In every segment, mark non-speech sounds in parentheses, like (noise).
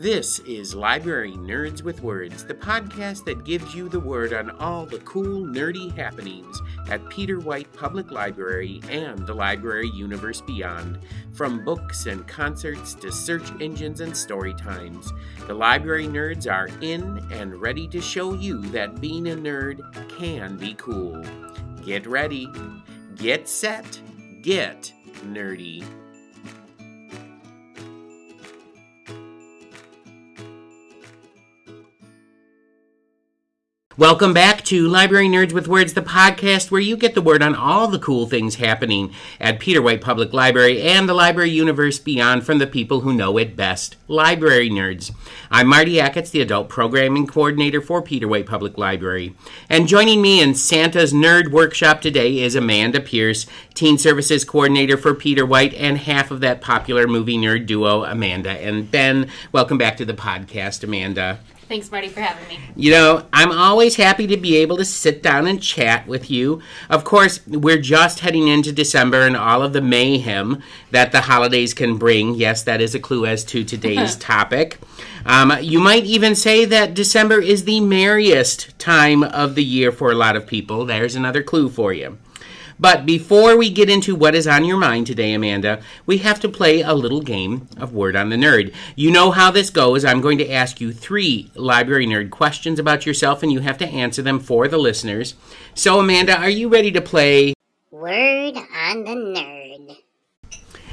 This is Library Nerds with Words, the podcast that gives you the word on all the cool, nerdy happenings at Peter White Public Library and the library universe beyond. From books and concerts to search engines and story times, the library nerds are in and ready to show you that being a nerd can be cool. Get ready, get set, get nerdy. Welcome back to Library Nerds with Words, the podcast where you get the word on all the cool things happening at Peter White Public Library and the library universe beyond from the people who know it best, library nerds. I'm Marty Achatz, the adult programming coordinator for Peter White Public Library. And joining me in Santa's Nerd Workshop today is Amanda Pierce, teen services coordinator for Peter White and half of that popular movie nerd duo, Amanda and Ben. Welcome back to the podcast, Amanda. Thanks, Marty, for having me. You know, I'm always happy to be able to sit down and chat with you. Of course, we're just heading into December and all of the mayhem that the holidays can bring. Yes, that is a clue as to today's (laughs) topic. Um, you might even say that December is the merriest time of the year for a lot of people. There's another clue for you. But before we get into what is on your mind today, Amanda, we have to play a little game of Word on the Nerd. You know how this goes. I'm going to ask you three library nerd questions about yourself, and you have to answer them for the listeners. So, Amanda, are you ready to play Word on the Nerd?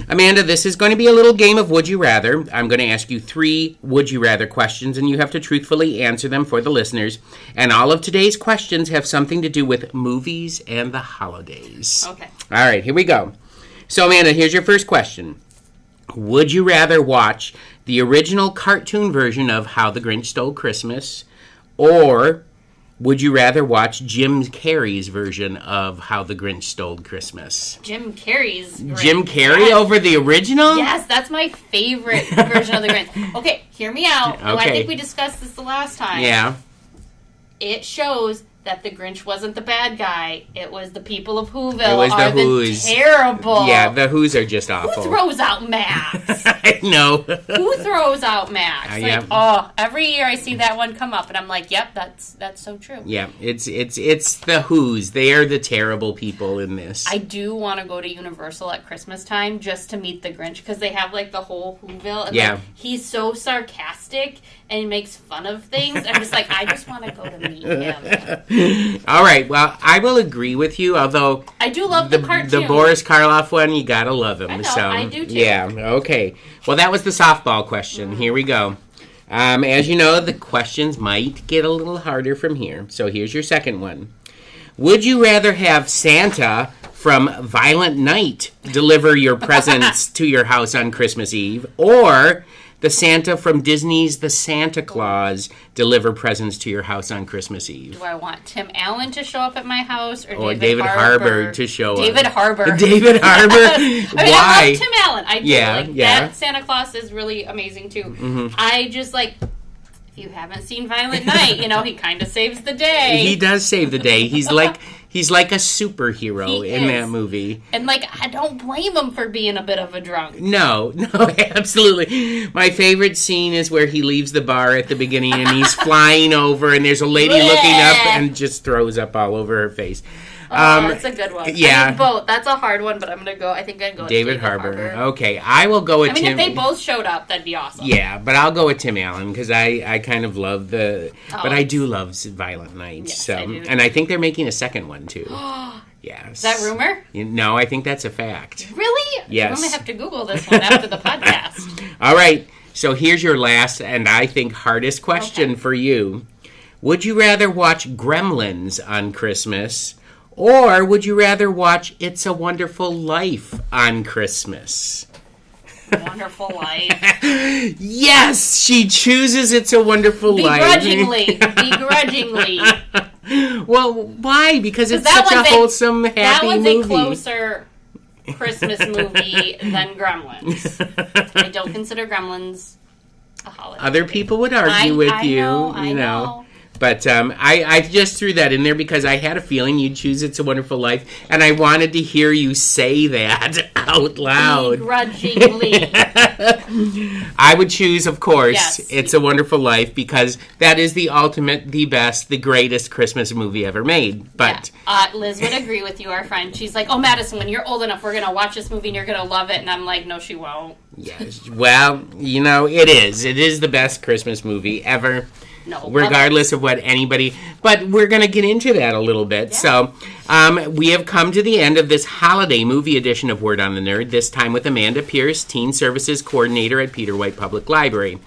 Amanda, this is going to be a little game of Would You Rather. I'm going to ask you three Would You Rather questions, and you have to truthfully answer them for the listeners. And all of today's questions have something to do with movies and the holidays. Okay. All right, here we go. So, Amanda, here's your first question Would you rather watch the original cartoon version of How the Grinch Stole Christmas, or would you rather watch Jim Carrey's version of How the Grinch Stole Christmas? Jim Carrey's Grinch. Jim Carrey Yes. over the original? Yes, that's my favorite version of the Grinch. (laughs) Okay, hear me out. Oh, I think we discussed this the last time. Yeah. It shows that the Grinch wasn't the bad guy. It was the people of Whoville It was the are Who's. the terrible. Yeah, the Who's are just awful. Who throws out Max? (laughs) I know. Who throws out Max? Uh, like, yeah. oh, every year I see that one come up, and I'm like, yep, that's that's so true. yeah, it's it's it's the Who's. They are the terrible people in this. I do want to go to Universal at Christmas time just to meet the Grinch because they have like the whole Whoville. And, Yeah. like, he's so sarcastic and he makes fun of things. I'm just like, I just want to go to meet him. (laughs) All right. Well, I will agree with you. Although I do love the the, cartoon. the Boris Karloff one, you gotta love him. I know, so I do too. yeah. Okay. Well, that was the softball question. Here we go. Um, as you know, the questions might get a little harder from here. So here's your second one. Would you rather have Santa from Violent Night deliver your presents (laughs) to your house on Christmas Eve, or the Santa from Disney's The Santa Claus deliver presents to your house on Christmas Eve? Do I want Tim Allen to show up at my house or, Or David, David Harbour? Harbour to show up. David Harbour. (laughs) David Harbour? (laughs) I mean, Why? I love Tim Allen. I do. Yeah, like, yeah. That Santa Claus is really amazing too. Mm-hmm. I just like. If you haven't seen Violent Night, you know he kind of saves the day. He does save the day. He's like (laughs) he's like a superhero He in is. that movie. And like, I don't blame him for being a bit of a drunk. No, (laughs) no, absolutely. My favorite scene is where he leaves the bar at the beginning and he's (laughs) flying over and there's a lady looking up and just throws up all over her face. Oh, Um, that's a good one. yeah. I mean, both. That's a hard one, but I'm gonna go. I think I'd go with David, Harbour. Okay, I will go with I mean, Tim. if they both showed up, that'd be awesome. Yeah, but I'll go with Tim Allen because I, I kind of love the, Oh, but I do love Violent Night. Yes, so, I and I think they're making a second one too. (gasps) yes. Is that rumor? No, I think that's a fact. Really? Yes. I'm gonna have to Google this one after the (laughs) podcast. All right. So here's your last and I think hardest question Okay. for you. Would you rather watch Gremlins on Christmas or would you rather watch It's a Wonderful Life on Christmas? Wonderful life. (laughs) Yes, she chooses It's a Wonderful Life. Begrudgingly. Begrudgingly. (laughs) well, why? Because it's such a a- wholesome, That happy one's movie. a closer Christmas movie than Gremlins. (laughs) I don't consider Gremlins a holiday. Other people would argue I, with I you, know, you I know. know. But um, I, I just threw that in there because I had a feeling you'd choose It's a Wonderful Life, and I wanted to hear you say that (laughs) out loud. Begrudgingly. (laughs) I would choose, of course, Yes. It's a Wonderful Life because that is the ultimate, the best, the greatest Christmas movie ever made. But yeah. uh, Liz would agree with you, our friend. She's like, "Oh, Madison, when you're old enough, we're gonna watch this movie and you're gonna love it." And I'm like, "No, she won't. yes, well, you know, it is. It is the best Christmas movie ever. No, regardless of what anybody. But we're going to get into that a little bit. So, um, we have come to the end of this holiday movie edition of Word on the Nerd, this time with Amanda Pierce, Teen Services Coordinator at Peter White Public Library.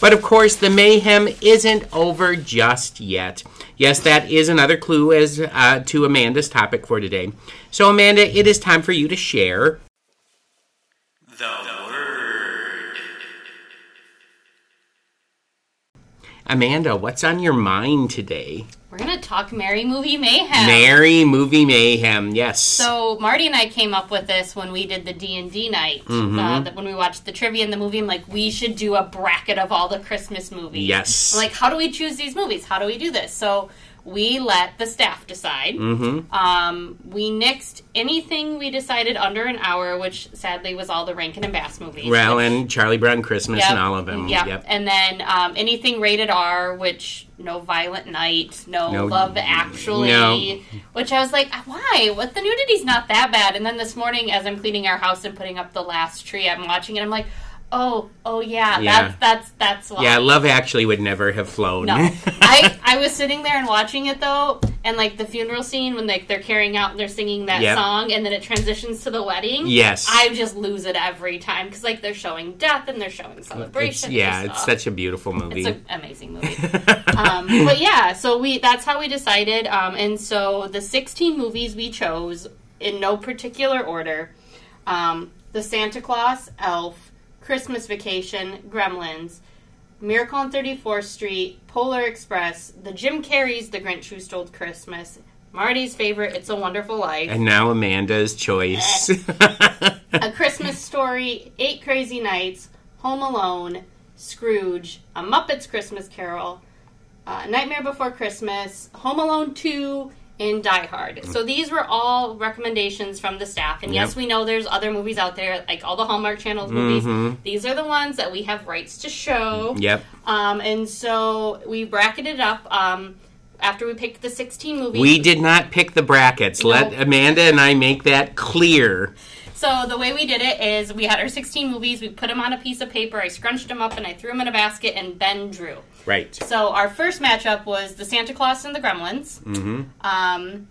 But of course, the mayhem isn't over just yet. Yes, that is another clue as uh, to Amanda's topic for today. So, Amanda, it is time for you to share. The Amanda, what's on your mind today? We're gonna talk Merry Movie Mayhem. Merry Movie Mayhem, yes. So Marty and I came up with this when we did the D and D night. Mm-hmm. Uh, that when we watched the trivia in the movie, I'm like, we should do a bracket of all the Christmas movies. Yes. I'm like, how do we choose these movies? How do we do this? So we let the staff decide. Mm-hmm. Um, we nixed anything we decided under an hour, which sadly was all the Rankin and Bass movies. Well, which- and Charlie Brown Christmas Yep, and all of them. Yep. Yep. And then um, anything rated R, which no Violent Night, no, No- Love Actually, no. which I was like, why? What the nudity's not that bad. And then this morning, as I'm cleaning our house and putting up the last tree, I'm watching it. I'm like, oh, oh yeah, Yeah. that's that's that's why. Yeah, Love Actually would never have flown. No, (laughs) I I was sitting there and watching it though, and like the funeral scene when like they're carrying out and they're singing that Yep. song, and then it transitions to the wedding. Yes. I just lose it every time because like they're showing death and they're showing it's, celebration. yeah, There's, it's such a beautiful movie. it's an amazing (laughs) movie. um, but yeah, so we that's how we decided. Um, and so the 16 movies we chose in no particular order: um, The Santa Claus, Elf, Christmas Vacation, Gremlins, Miracle on 34th Street, Polar Express, the Jim Carrey's The Grinch Who Stole Christmas, Marty's favorite It's a Wonderful Life, and now Amanda's choice. (laughs) A Christmas (laughs) Story, Eight Crazy Nights, Home Alone, Scrooge, A Muppet's Christmas Carol, uh, Nightmare Before Christmas, Home Alone 2, and Die Hard. So these were all recommendations from the staff. And yes, Yep. we know there's other movies out there, like all the Hallmark Channel's movies. These are the ones that we have rights to show. yep. Um, and so we bracketed up um, after we picked the 16 movies. We did not pick the brackets. Let Amanda and I make that clear. So the way we did it is we had our 16 movies, we put them on a piece of paper, I scrunched them up and I threw them in a basket and Ben drew. Right. So our first matchup was the Santa Claus and the Gremlins. Mm-hmm. Um,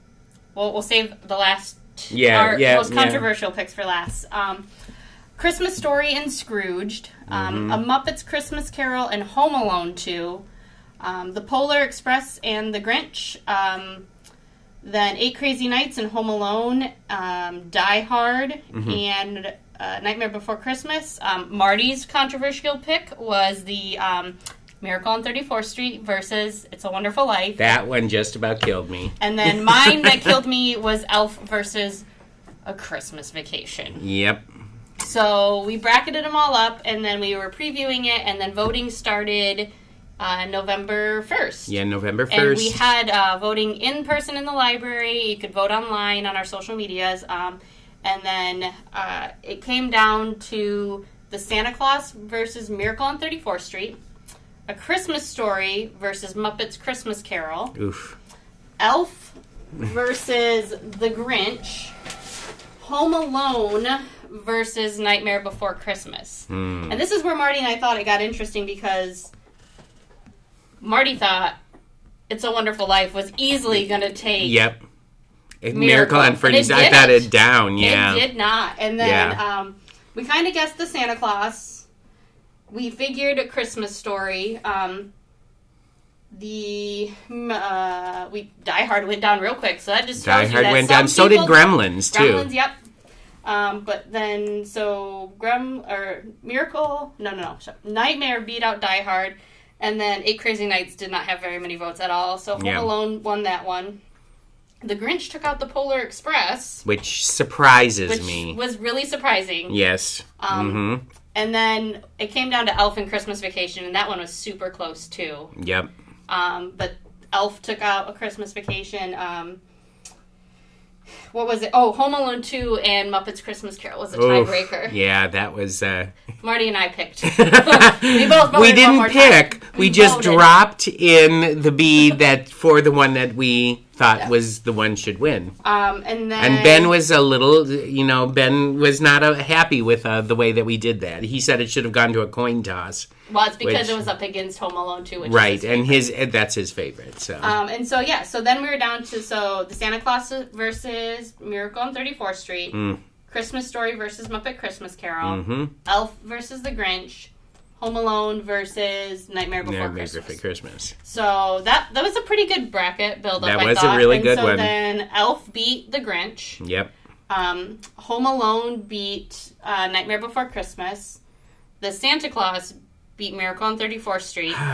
well, we'll save the last, Yeah, our yeah, most yeah. controversial picks for last. Um, Christmas Story and Scrooged, um, A Muppet's Christmas Carol and Home Alone 2, um, The Polar Express and The Grinch, um, then Eight Crazy Nights and Home Alone, um, Die Hard, and uh, Nightmare Before Christmas. Um, Marty's controversial pick was the um, Miracle on 34th Street versus It's a Wonderful Life. That one just about killed me. And then (laughs) mine that killed me was Elf versus A Christmas Vacation. Yep. So we bracketed them all up, and then we were previewing it, and then voting started uh, November 1st. Yeah, November 1st. And 1st. we had uh, voting in person in the library. You could vote online on our social medias. Um, and then uh, it came down to the Santa Claus versus Miracle on 34th Street, A Christmas Story versus Muppets Christmas Carol, Oof. Elf versus The Grinch, Home Alone versus Nightmare Before Christmas. Hmm. And this is where Marty and I thought it got interesting because Marty thought It's a Wonderful Life was easily going to take. Yep. Miracle. Miracle on Freddy's. I thought it down. Yeah. It did not. And then Yeah. um, we kind of guessed the Santa Claus. We figured a Christmas story. Um, the uh, we Die Hard went down real quick, so that just Die Hard went down. So did Gremlins too. Gremlins, yep. Um, but then so Grem or Miracle, no, no, no. Nightmare beat out Die Hard, and then Eight Crazy Nights did not have very many votes at all. So Home Yeah. Alone won that one. The Grinch took out the Polar Express, Which surprises which me. was really surprising. yes. Um, mm-hmm. And then it came down to Elf and Christmas Vacation, and that one was super close too. Yep. Um, but Elf took out a Christmas Vacation. Um, what was it? Oh, Home Alone 2 and Muppets Christmas Carol was a Oof. tiebreaker. Yeah, that was. Uh, Marty and I picked. (laughs) we both voted we didn't pick. time. We, just voted. dropped in the B that for the one that we thought was the one should win. Um, and then And Ben was a little, you know, Ben was not uh, happy with uh, the way that we did that. He said it should have gone to a coin toss. well, it's because which- it was up against Home Alone 2, which Right, is his and his that's his favorite. So Um, and so yeah, so then we were down to so the Santa Claus versus Miracle on 34th Street, Mm. Christmas Story versus Muppet Christmas Carol, Mhm. Elf versus The Grinch, Home Alone versus Nightmare Before yeah, Christmas. Christmas. So that that was a pretty good bracket build up. That I was a really and good so one. then Elf beat The Grinch. Yep. Um, Home Alone beat uh, Nightmare Before Christmas. The Santa Claus beat Miracle on 34th Street. (sighs)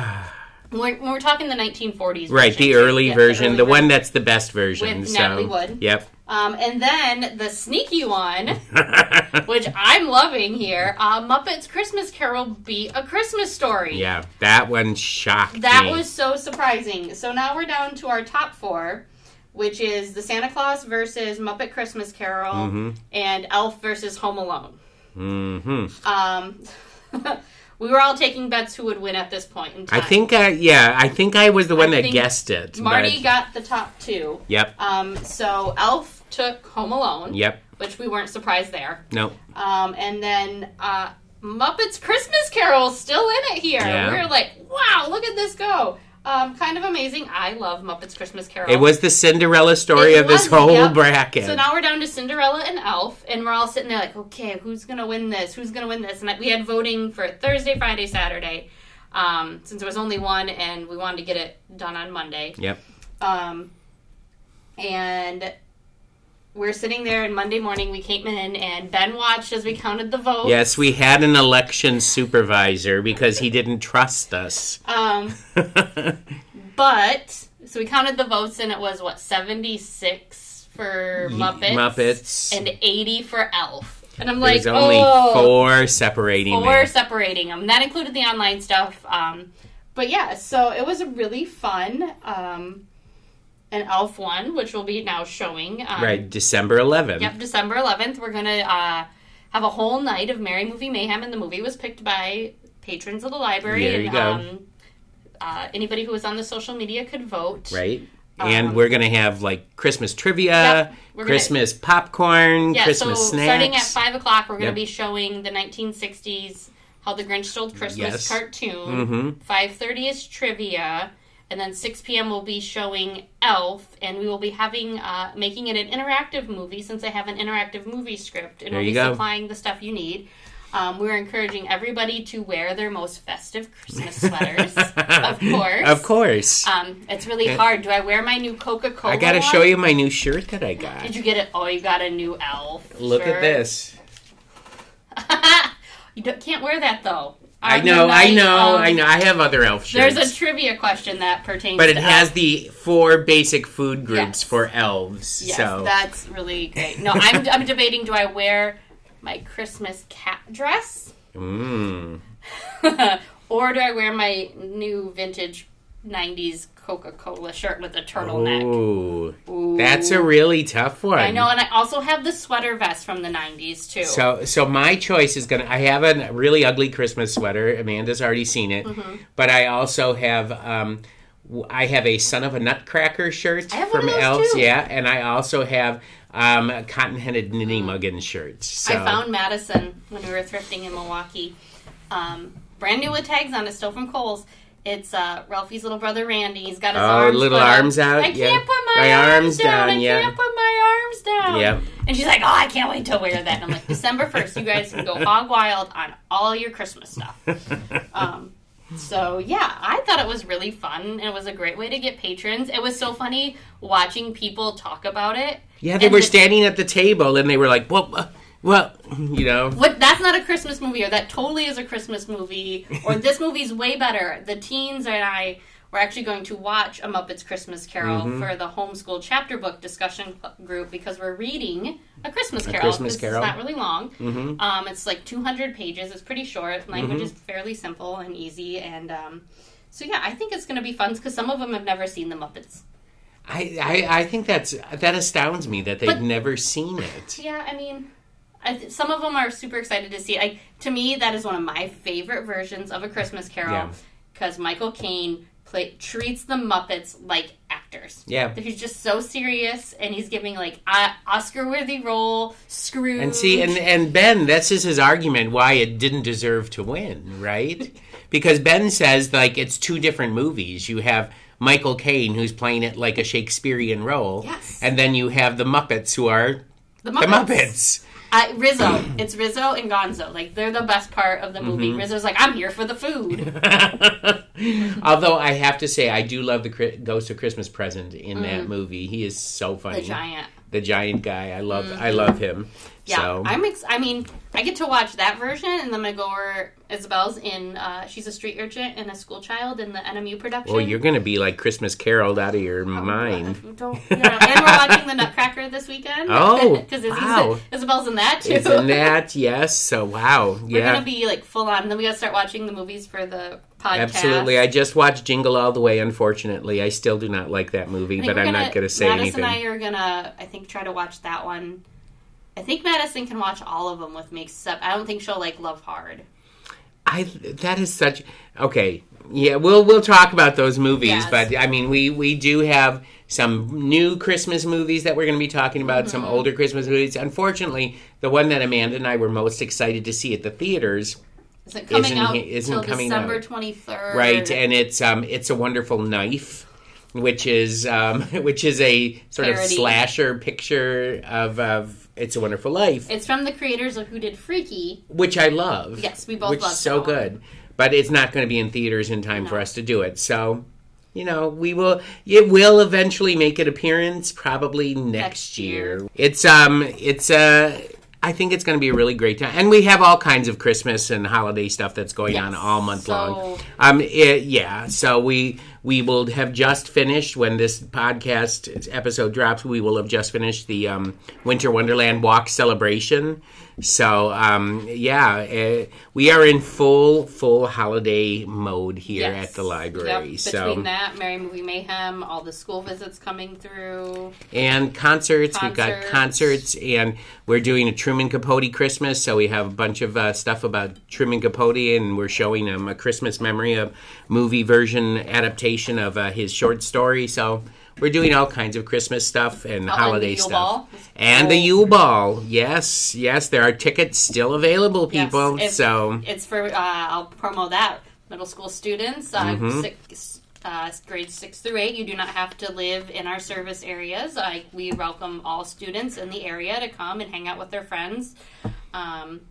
We're, we're talking the 1940s. Right, version, the early Yeah, version, early the one that's the best version. With so, Natalie Wood. Yep. Um, and then the sneaky one, (laughs) which I'm loving here, uh, Muppets Christmas Carol beat A Christmas Story. yeah, that one shocked me. That me. was so surprising. So now we're down to our top four, which is the Santa Claus versus Muppet Christmas Carol Mm-hmm. and Elf versus Home Alone. hmm Um, (laughs) we were all taking bets who would win at this point in time. I think, uh, yeah, I think I was the one I that guessed it. Marty but- got the top two. Yep. Um, so Elf took Home Alone, Yep. which we weren't surprised there. No. Um, and then uh, Muppets Christmas Carol still in it here. Yeah. We were like, wow, look at this go. Um, kind of amazing. I love Muppets Christmas Carol. It was the Cinderella story It of this whole yep. bracket. So now we're down to Cinderella and Elf, and we're all sitting there like, okay, who's gonna win this? Who's gonna win this? And we had voting for Thursday, Friday, Saturday, um, since there was only one, and we wanted to get it done on Monday. yep. Um, and we're sitting there, and Monday morning we came in, and Ben watched as we counted the votes. Yes, we had an election supervisor because he didn't trust us. Um, (laughs) but so we counted the votes, and it was what seventy six for Muppets, Muppets. and eighty for Elf. And I'm like, There's only oh, four separating four there. separating them. That included the online stuff. Um, but yeah, so it was a really fun. Um, an Elf one, which will be now showing. Um, Right, December 11th. Yep, December 11th. We're gonna uh, have a whole night of Merry Movie Mayhem, and the movie was picked by patrons of the library. There and, you go. Um, uh, anybody who was on the social media could vote. Right? And Um, we're going to have like Christmas trivia, Yep, we're gonna- Christmas popcorn, Yeah, Christmas so snacks. starting at five o'clock, we're going Yep. to be showing the 1960s "How the Grinch Stole Christmas" Yes. cartoon. Mhm. Five thirty is trivia, and then six p.m. we'll be showing Elf, and we will be having uh, making it an interactive movie since I have an interactive movie script, and There we'll you be go. supplying the stuff you need. Um, we're encouraging everybody to wear their most festive Christmas (laughs) sweaters, of (laughs) course. Of course. Um, it's really hard. Do I wear my new Coca Cola? I got to show you my new shirt that I got. Did you get it? Oh, you got a new Elf. Look shirt. at this. (laughs) you can't wear that though. I know, I know, of- I know. I have other elf shirts. There's a trivia question that pertains. To But it has elf. the four basic food groups Yes. for elves. Yes, so that's really great. No, I'm I'm debating: do I wear my Christmas cat dress, mm. (laughs) or do I wear my new vintage '90s Coca-Cola shirt with a turtleneck? Ooh, Ooh. that's a really tough one. I know, and I also have the sweater vest from the '90s too. So, so my choice is gonna. I have a really ugly Christmas sweater. Amanda's already seen it, Mm-hmm. but I also have. Um, I have a son of a nutcracker shirt I have one from Elves, too. yeah, and I also have um, cotton-headed Ninny Muggins shirts. So. Mm. I found Madison when we were thrifting in Milwaukee. Um, brand new with tags on it, still from Kohl's. It's uh, Ralphie's little brother Randy. He's got his Oh, arms little up. arms out, I yeah. can't put my, My arms, arms down. down, I yeah. can't put my arms down. Yep. And she's like, "Oh, I can't wait to wear that." And I'm like, "December first, you guys can go (laughs) hog wild on all your Christmas stuff." (laughs) Um, so yeah, I thought it was really fun. and It was a great way to get patrons. It was so funny watching people talk about it. yeah, they And were the- standing at the table and they were like, "Well, uh, well, you know." What? That's not a Christmas movie, or that totally is a Christmas movie, or this movie's way better. The teens and I were actually going to watch A Muppet's Christmas Carol Mm-hmm. for the homeschool chapter book discussion group because we're reading A Christmas Carol. Christmas 'cause Carol. It's not really long. Mhm. Um, it's like 200 pages. It's pretty short. Language Mm-hmm. is fairly simple and easy, and um, so yeah, I think it's going to be fun because some of them have never seen the Muppets. I, I I think that's that astounds me that they've But- never seen it. Yeah, I mean, th- some of them are super excited to see. Like to me, that is one of my favorite versions of a Christmas Carol Yeah. because Michael Caine play, treats the Muppets like actors. Yeah. he's just so serious, and he's giving like a Oscar-worthy role. Scrooge And see, and and Ben, this is his argument why it didn't deserve to win, right? (laughs) Because Ben says like it's two different movies. You have Michael Caine who's playing it like a Shakespearean role, Yes. and then you have the Muppets who are the the Muppets. I, Rizzo, (clears throat) it's Rizzo and Gonzo. Like they're the best part of the movie. Mm-hmm. Rizzo's like, I'm here for the food. (laughs) Although I have to say, I do love the Ghost of Christmas Present in that movie. He is so funny. Mm. The giant. The giant guy. I love. I love him. Yeah, So I'm. Ex- I mean, I get to watch that version, and then I go over Isabel's in. Uh, she's a street urchin and a school child in the NMU production. well, you're going to be like Christmas caroled out of Oh, your mind. Don't, yeah. And we're watching the Nutcracker this weekend. (laughs) Oh, (laughs) because wow. Isabel's in that too. It's in that, (laughs) yes. So wow, yeah. We're gonna be like full on. Then we gotta start watching the movies for the podcast. Absolutely. I just watched Jingle All the Way. Unfortunately, I still do not like that movie, but I'm gonna- not going to say Madison anything. and I are gonna, I think, try to watch that one. I think Madison can watch all of them with me, except I don't think she'll like Love Hard. I that is such okay. Yeah, we'll we'll talk about those movies, Yes. but I mean, we we do have some new Christmas movies that we're going to be talking about. Some Mm-hmm. older Christmas movies. Unfortunately, the one that Amanda and I were most excited to see at the theaters, Is it coming Isn't out isn't coming December twenty third? right? And it's um it's a Wonderful Knife. Which is um, (laughs) which is a sort of slasher picture of, of It's a Wonderful Life. it's from the creators of Who Did Freaky. which I love. Yes, we both which love is so one. good. But it's not going to be in theaters in time for us to do it. So, you know, we will. It will eventually make an appearance, probably next, Next year. year. It's um, it's uh. I think it's going to be a really great time, and we have all kinds of Christmas and holiday stuff that's going on all month So- long. Um, it, yeah, so we we will have just finished when this podcast episode drops. We will have just finished the um, Winter Wonderland Walk celebration. So um, yeah, uh, we are in full full holiday mode here Yes. at the library. Yep. So Between that, Merry Movie Mayhem, all the school visits coming through. and concerts. We've got Concerts. concerts, and we're doing a Truman Capote Christmas. So we have a bunch of uh, stuff about Truman Capote, and we're showing him a Christmas memory, a movie version adaptation of uh, his short story. So we're doing all kinds of Christmas stuff and Oh, holiday the Yule stuff. Ball. And the Oh. Yule Ball, yes, yes, there are tickets still available, Yes, people. it's- so It's for, uh, I'll promo that. Middle school students, uh, Mm-hmm. six, uh, grades six through eight, you do not have to live in our service areas. I, we welcome all students in the area to come and hang out with their friends. Um,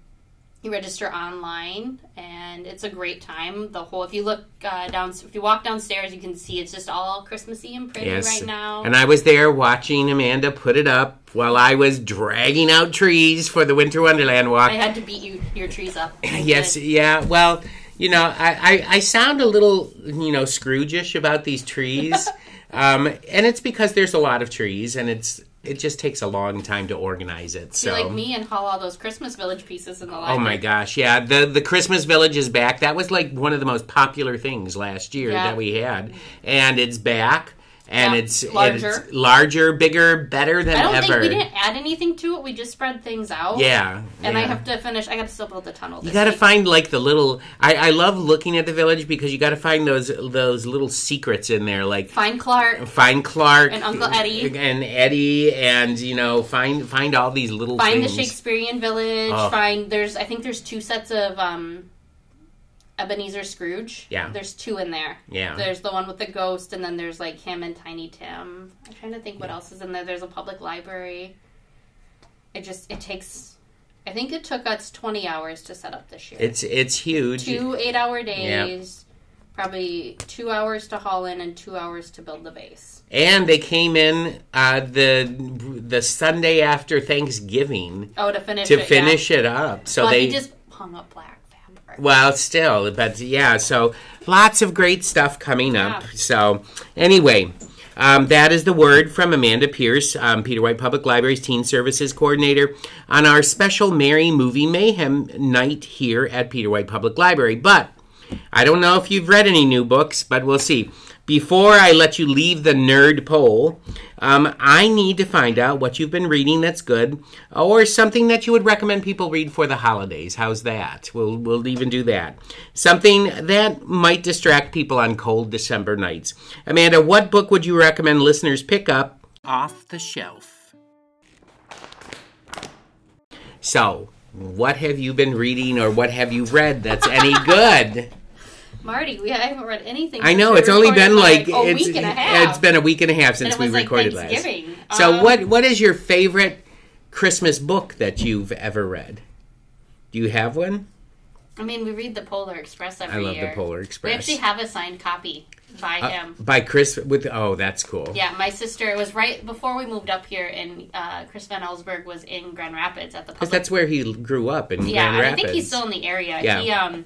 you register online, and it's a great time. The whole, if you look uh, down, if you walk downstairs, you can see it's just all Christmassy and pretty Yes. right now. And I was there watching Amanda put it up while I was dragging out trees for the Winter Wonderland walk. I had to beat you your trees up. (laughs) Yes, yeah. Well, you know, I, I, I sound a little, you know, Scrooge-ish about these trees. (laughs) um, and it's because there's a lot of trees and it's it just takes a long time to organize it. Be So like me and haul all those Christmas Village pieces in the Oh my gosh, yeah. The the Christmas Village is back. That was like one of the most popular things last year Yeah. that we had. And it's back. And Yeah, it's larger. it's larger, bigger, better than I don't ever. think we didn't add anything to it. We just spread things out. Yeah. And I have to finish. I got to still build the tunnel. You got to find like the little. I, I love looking at the village because you got to find those those little secrets in there, like find Clark. find Clark And Uncle Eddie. and Eddie, and you know find find all these little Find the things. Shakespearean Village. Oh. Find there's. I think there's two sets of um, Ebenezer Scrooge. Yeah. There's two in there. Yeah. There's the one with the ghost, and then there's like him and Tiny Tim. I'm trying to think what else is in there. There's a public library. It just it takes. I think it took us 20 hours to set up this year. It's it's huge. two eight hour days. Probably two hours to haul in and two hours to build the base. And they came in uh, the the Sunday after Thanksgiving Oh, to finish to it, yeah. finish it up. So well, they he just hung up black Well, still, but yeah, so lots of great stuff coming up. Yeah. So, anyway, um, that is the word from Amanda Pierce, um, Peter White Public Library's Teen Services Coordinator, on our special Merry Movie Mayhem night here at Peter White Public Library. But I don't know if you've read any new books, but we'll see. Before I let you leave the nerd poll, um, I need to find out what you've been reading that's good, or something that you would recommend people read for the holidays. How's that? We'll we'll even do that. Something that might distract people on cold December nights. Amanda, what book would you recommend listeners pick up Off the shelf. So, what have you been reading or what have you read that's any good? Marty, we I haven't read anything. I know it's only been like a it's, week and a half. it's been a week and a half since we like recorded last. So Um, what what is your favorite Christmas book that you've ever read? Do you have one? I mean, we read the Polar Express every year. I love year. the Polar Express. We actually have a signed copy by Uh, him. by Chris with oh that's cool. Yeah, my sister. It was right before we moved up here, and uh, Chris Van Allsburg was in Grand Rapids at the Because that's where he grew up in yeah, Grand and I think he's still in the area. Yeah. He um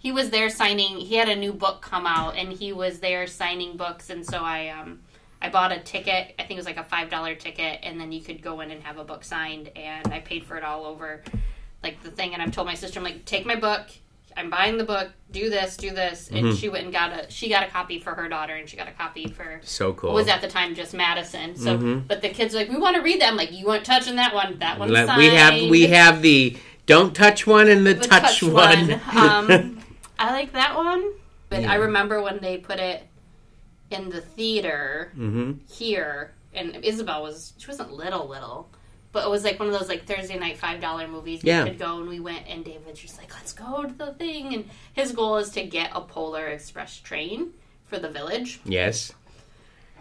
he was there signing. He had a new book come out, and he was there signing books. And so I um I bought a ticket. I think it was like a five dollar ticket, and then you could go in and have a book signed. And I paid for it all over like the thing. And I've told my sister, I'm like, take my book. I'm buying the book. Do this, do this, and Mm-hmm. she went and got a. She got a copy for her daughter, and she got a copy for so cool. was at the time just Madison. So, Mhm. but the kids are like, we want to read them. Like, you weren't touching that one. That one's Let- signed. we have we have the don't touch one and the, The touch, one. um, (laughs) I like that one, but Yeah. I remember when they put it in the theater hmm here, and Isabel was she wasn't little little, but it was like one of those like Thursday night five dollar movies. Yeah. You could go and we went, and David's just like, let's go to the thing, and his goal is to get a Polar Express train for the village. Yes.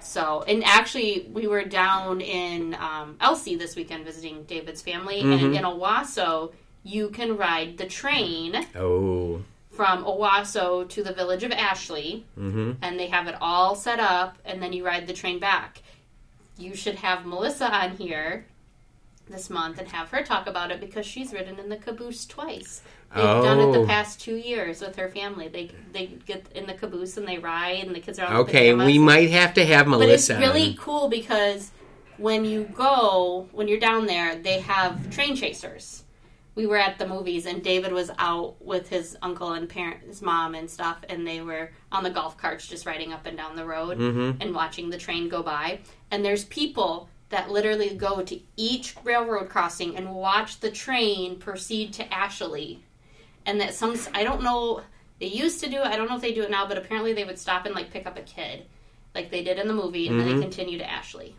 So, and actually, we were down in um, Elsie this weekend visiting David's family, Mhm. and in Owosso, you can ride the train Oh. From Owosso to the village of Ashley, hmm and they have it all set up, and then you ride the train back. You should have Melissa on here this month and have her talk about it because she's ridden in the caboose twice. They've done it Oh. the past two years with her family. They they get in the caboose and they ride, and the kids are on Okay, pajamas. we might have to have Melissa. But it's really cool because when you go, when you're down there, they have train chasers. We were at the movies and David was out with his uncle and parent, his mom and stuff, and they were on the golf carts just riding up and down the road Mhm. and watching the train go by. And there's people that literally go to each railroad crossing and watch the train proceed to Ashley. And that some, I don't know, they used to do it. I don't know if they do it now, but apparently they would stop and like pick up a kid, like they did in the movie, and then Mhm. they continue to Ashley.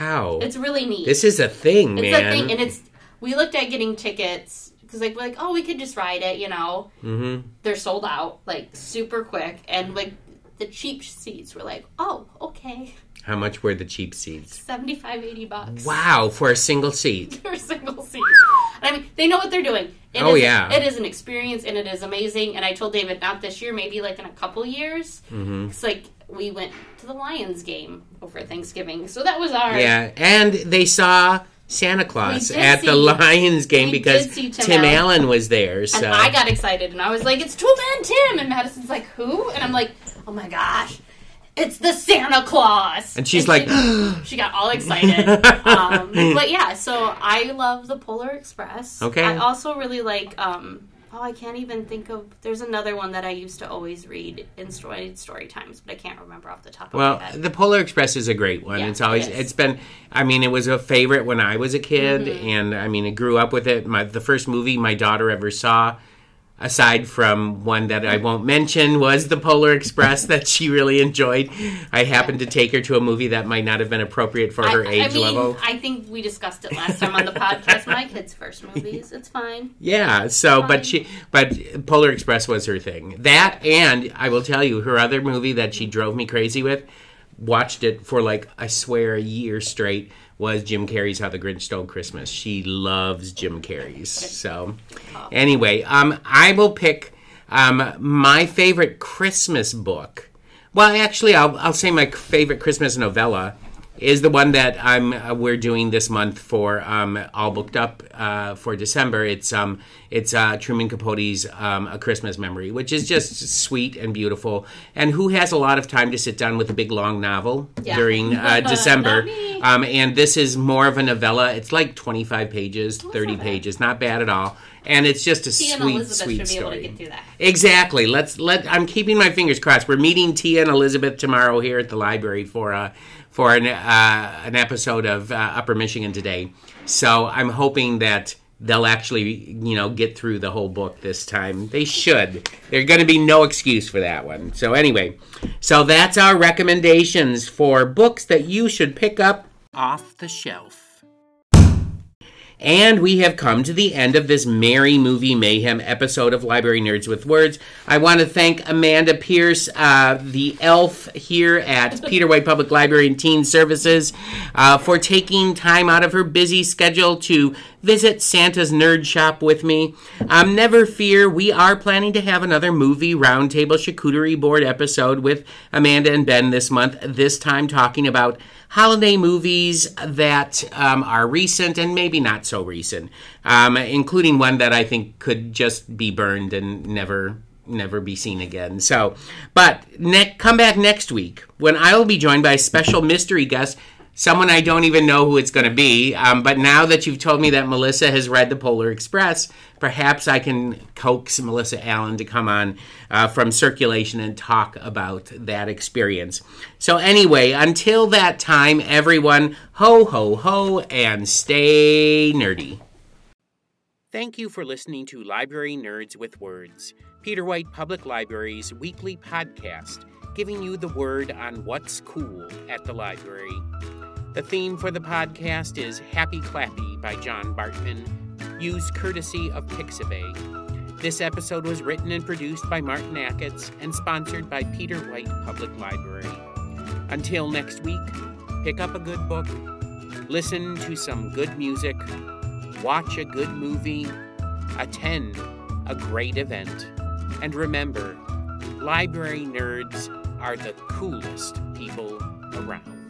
Wow. It's really neat. this is a thing, It's man. a thing, and it's. We looked at getting tickets because like we're like, oh, we could just ride it, you know. hmm They're sold out like super quick, and like the cheap seats were like, oh, okay, How much were the cheap seats? 75, 80 bucks. Wow, for a single seat. (laughs) for a single seat. I mean, they know what they're doing. It Oh, is- yeah. it is an experience and it is amazing. And I told David not this year, maybe like in a couple years. hmm It's like we went to the Lions game over Thanksgiving, so that was our Yeah, and they saw Santa Claus at the Lions game because Tim Tim Allen. Allen was there. So And I got excited and I was like, "It's Two Man Tim," and Madison's like, "Who?" And I'm like, "Oh my gosh." It's the Santa Claus, And she's like, she, (gasps) she got all excited. um, (laughs) but yeah, so I love the Polar Express. Okay. I also really like. Um, oh, I can't even think of. There's another one that I used to always read in story story times, but I can't remember off the top of Well, my head. Well, the Polar Express is a great one. Yeah, it's always it it's been I mean it was a favorite when I was a kid Mm-hmm. and I mean I grew up with it. My the first movie my daughter ever saw aside from one that I won't mention was the Polar Express (laughs) that she really enjoyed. I happened to take her to a movie that might not have been appropriate for her I, age I mean, level. I think we discussed it last time on the podcast. My kids' (laughs) first movies. It's fine. Yeah, so Fine. but she but Polar Express was her thing. That and I will tell you her other movie that she drove me crazy with, watched it for like I swear a year straight was Jim Carrey's How the Grinch Stole Christmas. She loves Jim Carrey's. So anyway, um I will pick um my favorite Christmas book. Well, actually I'll I'll say my favorite Christmas novella is the one that I'm uh, we're doing this month for um, all booked up uh, for December. It's um it's uh, Truman Capote's um, A Christmas Memory, which is just sweet and beautiful. And who has a lot of time to sit down with a big long novel Yeah. during uh, (laughs) December? Um, and this is more of a novella. It's like 25 pages, 30 not pages, not bad at all. And it's just a Tia sweet, sweet should be able story. to get through that. Exactly. Let's let. I'm keeping my fingers crossed. We're meeting Tia and Elizabeth tomorrow here at the library for a for an uh, an episode of uh, Upper Michigan today. So I'm hoping that they'll actually you know get through the whole book this time. They should. There's going to be no excuse for that one. So anyway, so that's our recommendations for books that you should pick up Off the shelf. And we have come to the end of this Merry Movie Mayhem episode of Library Nerds with Words. I want to thank Amanda Pierce, uh, the elf here at (laughs) Peter White Public Library and Teen Services, uh, for taking time out of her busy schedule to visit Santa's Nerd Shop with me. Um, never fear, we are planning to have another movie roundtable charcuterie board episode with Amanda and Ben this month, this time talking about holiday movies that um, are recent and maybe not so recent, um, including one that I think could just be burned and never never be seen again. So, but ne- come back next week when I will be joined by a special mystery guest. Someone I don't even know who it's going to be. Um, but now that you've told me that Melissa has read the Polar Express, perhaps I can coax Melissa Allen to come on uh, from circulation and talk about that experience. So, anyway, until that time, everyone, ho, ho, ho, and stay nerdy. Thank you for listening to Library Nerds with Words, Peter White Public Library's weekly podcast, giving you the word on what's cool at the library. The theme for the podcast is Happy Clappy by John Bartman, used courtesy of Pixabay. This episode was written and produced by Martin Achatz and sponsored by Peter White Public Library. Until next week, pick up a good book, listen to some good music, watch a good movie, attend a great event, and remember, library nerds are the coolest people around.